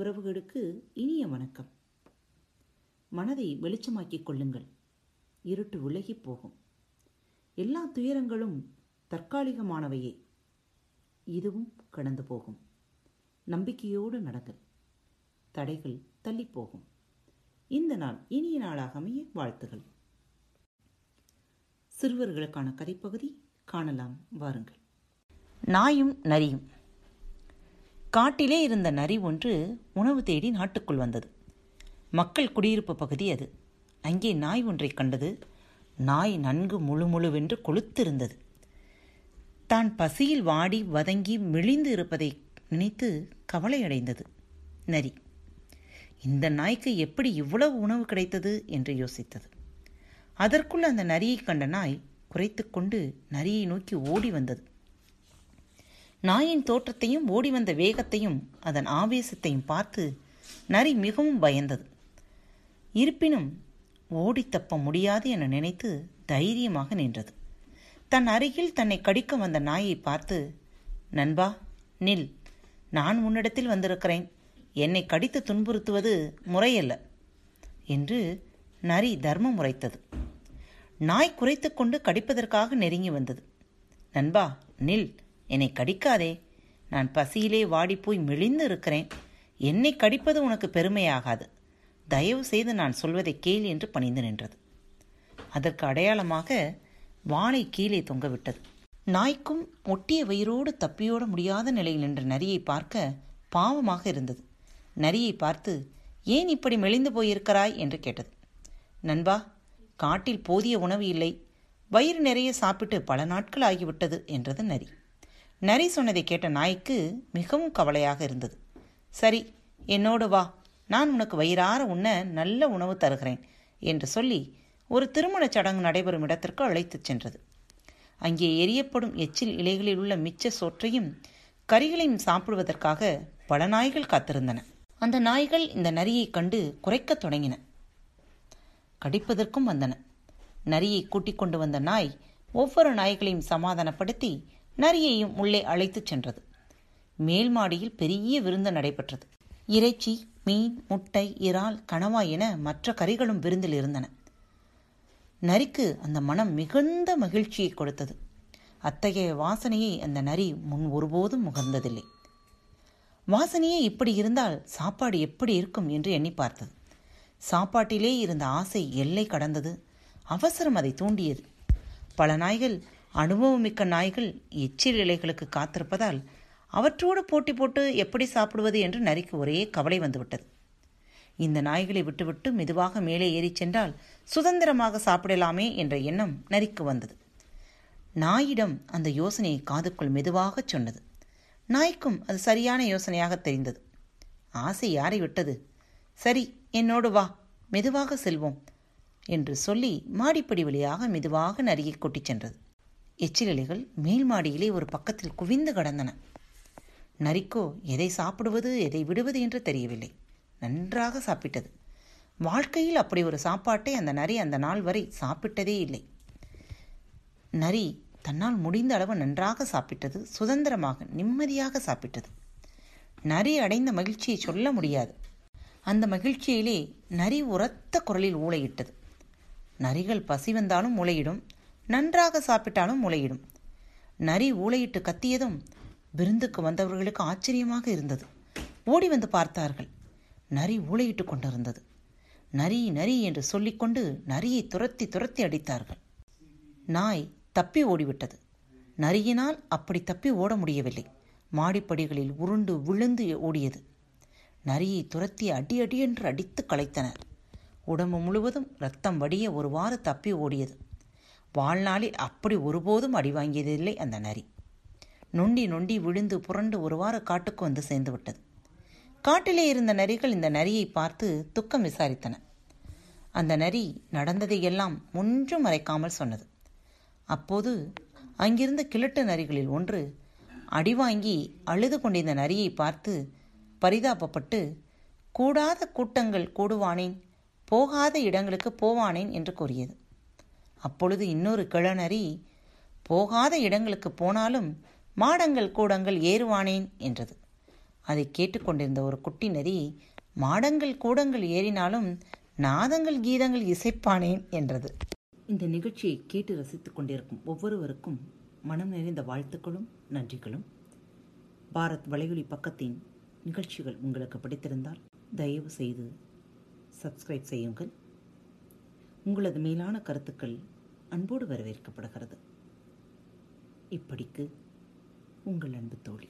உறவுகளுக்கு இனிய வணக்கம். மனதை வெளிச்சமாக்கிக் கொள்ளுங்கள். இருட்டு விலகி போகும். எல்லா துயரங்களும் தற்காலிகமானவையே. இதுவும் கடந்து போகும். நம்பிக்கையோடு நடங்கள். தடைகள் தள்ளிப் போகும். இந்த நாள் இனிய நாளாக அமைய வாழ்த்துகள். சிறுவர்களுக்கான கதைப்பகுதி காணலாம். வாருங்கள். நாயும் நரியும். காட்டிலே இருந்த நரி ஒன்று உணவு தேடி நாட்டுக்குள் வந்தது. மக்கள் குடியிருப்பு பகுதி அது. அங்கே நாய் ஒன்றைக் கண்டது. நாய் நன்கு முழு முழுவென்று கொளுத்திருந்தது. தான் பசியில் வாடி வதங்கி மெழிந்து இருப்பதை நினைத்து கவலையடைந்தது நரி. இந்த நாய்க்கு எப்படி இவ்வளவு உணவு கிடைத்தது என்று யோசித்தது. அதற்குள் அந்த நரியை கண்ட நாய் குறைத்துக்கொண்டு நரியை நோக்கி ஓடி வந்தது. நாயின் தோற்றத்தையும் ஓடி வந்த வேகத்தையும் அதன் ஆவேசத்தையும் பார்த்து நரி மிகவும் பயந்தது. இருப்பினும் ஓடி தப்ப முடியாது என நினைத்து தைரியமாக நின்றது. தன் அருகில் தன்னை கடிக்க வந்த நாயை பார்த்து நண்பா நில். நான் உன்னிடத்தில் வந்திருக்கிறேன். என்னை கடித்து துன்புறுத்துவது முறையல்ல என்று நரி தர்மம் உரைத்தது. நாய் குறைத்துக்கொண்டு கடிப்பதற்காக நெருங்கி வந்தது. நண்பா நில். என்னை கடிக்காதே. நான் பசியிலே வாடிப்போய் மெலிந்து இருக்கிறேன் என்னை கடிப்பது உனக்கு பெருமையாகாது. தயவு செய்து நான் சொல்வதை கேள் என்று பணிந்து நின்றது. அதற்கு அடையாளமாக வாளை கீழே தொங்கவிட்டது. நாய்க்கும் ஒட்டிய வயிறோடு தப்பியோட முடியாத நிலையில் நின்ற நரியை பார்க்க பாவமாக இருந்தது. நரியை பார்த்து ஏன் இப்படி மெலிந்து போயிருக்கிறாய்? என்று கேட்டது. நண்பா காட்டில் போதிய உணவு இல்லை. வயிறு நிறைய சாப்பிட்டு பல நாட்கள் ஆகிவிட்டது என்றது நரி. நரி சொன்னதை கேட்ட நாய்க்கு மிகவும் கவலையாக இருந்தது. சரி என்னோடு வா. நான் உனக்கு வயிறார உண்ண நல்ல உணவு தருகிறேன் என்று சொல்லி ஒரு திருமணச் சடங்கு நடைபெறும் இடத்திற்கு அழைத்துச் சென்றது. அங்கே எரியப்படும் எச்சில் இலைகளில் உள்ள மிச்ச சோற்றையும் கறிகளையும் சாப்பிடுவதற்காக பல நாய்கள் காத்திருந்தன. அந்த நாய்கள் இந்த நரியை கண்டு குறைக்கத் தொடங்கின. கடிப்பதற்கும் வந்தன. நரியை கூட்டிக் கொண்டு வந்த நாய் ஒவ்வொரு நாய்களையும் சமாதானப்படுத்தி நரியையும் உள்ளே அழைத்துச் சென்றது. மேல் மாடியில் பெரிய விருந்து நடைபெற்றது. இறைச்சி மீன் முட்டை இறால் கணவாய் என மற்ற கறிகளும் விருந்தில் இருந்தன. நரிக்கு அந்த மனம் மிகுந்த மகிழ்ச்சியை கொடுத்தது. அத்தகைய வாசனையை அந்த நரி முன் ஒருபோதும் முகர்ந்ததில்லை வாசனையே இப்படி இருந்தால் சாப்பாடு எப்படி இருக்கும் என்று எண்ணி பார்த்தது. சாப்பாட்டிலே இருந்த ஆசை எல்லை கடந்தது. அவசரம் அதை தூண்டியது. பல நாய்கள் அனுபவமிக்க நாய்கள் எச்சில் இலைகளுக்கு காத்திருப்பதால் அவற்றோடு போட்டி போட்டு எப்படி சாப்பிடுவது என்று நரிக்கு ஒரே கவலை வந்துவிட்டது. இந்த நாய்களை விட்டுவிட்டு மெதுவாக மேலே ஏறிச் சென்றால் சுதந்திரமாக சாப்பிடலாமே என்ற எண்ணம் நரிக்கு வந்தது. நாயிடம் அந்த யோசனையை காதுக்குள் மெதுவாகச் சொன்னது. நாய்க்கும் அது சரியான யோசனையாக தெரிந்தது. ஆசை யாரை விட்டது? சரி என்னோடு வா மெதுவாக செல்வோம் என்று சொல்லி மாடிப்படி வழியாக மெதுவாக நரியை கொட்டிச் சென்றது. எச்சிலிலைகள் மேல் மாடியிலே ஒரு பக்கத்தில் குவிந்து கடந்தன. நரிக்கோ எதை சாப்பிடுவது எதை விடுவது என்று தெரியவில்லை. நன்றாக சாப்பிட்டது. வாழ்க்கையில் அப்படி ஒரு சாப்பாட்டை அந்த நரி அந்த நாள் வரை சாப்பிட்டதே இல்லை. நரி தன்னால் முடிந்த அளவு நன்றாக சாப்பிட்டது சுதந்திரமாக நிம்மதியாக சாப்பிட்டது. நரி அடைந்த மகிழ்ச்சியை சொல்ல முடியாது. அந்த மகிழ்ச்சியிலே நரி உரத்த குரலில் ஊளையிட்டது. நரிகள் பசி வந்தாலும் ஊளையிடும். நன்றாக சாப்பிட்டாலும் முளையிடும். நரி ஊளையிட்டு கத்தியதும் விருந்துக்கு வந்தவர்களுக்கு ஆச்சரியமாக இருந்தது. ஓடி வந்து பார்த்தார்கள். நரி ஊளையிட்டு கொண்டிருந்தது. நரி நரி என்று சொல்லிக்கொண்டு நரியை துரத்தி துரத்தி அடித்தார்கள். நாய் தப்பி ஓடிவிட்டது. நரியினால் அப்படி தப்பி ஓட முடியவில்லை. மாடிப்படிகளில் உருண்டு விழுந்து ஓடியது. நரியை துரத்தி அடி அடி என்று அடித்து களைத்தனர். உடம்பு முழுவதும் ரத்தம் வடிய ஒருவாறு தப்பி ஓடியது. வாழ்நாளில் அப்படி ஒருபோதும் அடி வாங்கியதில்லை அந்த நரி. நொண்டி நொண்டி விழுந்து புரண்டு ஒருவாறு காட்டுக்கு வந்து சேர்ந்து விட்டது. காட்டிலே இருந்த நரிகள் இந்த நரியை பார்த்து துக்கம் விசாரித்தன. அந்த நரி நடந்ததையெல்லாம் ஒன்றும் மறைக்காமல் சொன்னது. அப்போது அங்கிருந்த கிழட்டு நரிகளில் ஒன்று அடிவாங்கி அழுது கொண்டிருந்த நரியை பார்த்து பரிதாபப்பட்டு கூடாத கூட்டங்கள் கூடுவானேன் போகாத இடங்களுக்கு போவானேன் என்று கூறியது. அப்பொழுது இன்னொரு கிழநரி போகாத இடங்களுக்கு போனாலும் மாடங்கள் கூடங்கள் ஏறுவானேன் என்றது. அதை கேட்டுக்கொண்டிருந்த ஒரு குட்டி நரி மாடங்கள் கூடங்கள் ஏறினாலும் நாதங்கள் கீதங்கள் இசைப்பானேன் என்றது. இந்த நிகழ்ச்சியை கேட்டு ரசித்துக் கொண்டிருக்கும் ஒவ்வொருவருக்கும் மனம் நிறைந்த வாழ்த்துக்களும் நன்றிகளும். பாரத் வலையொலி பக்கத்தின் நிகழ்ச்சிகள் உங்களுக்கு பிடித்திருந்தால் தயவு செய்து சப்ஸ்கிரைப் செய்யுங்கள். உங்களது மேலான கருத்துக்கள் அன்போடு வரவேற்கப்படுகிறது. இப்படிக்கு உங்கள் அன்பு தோழி.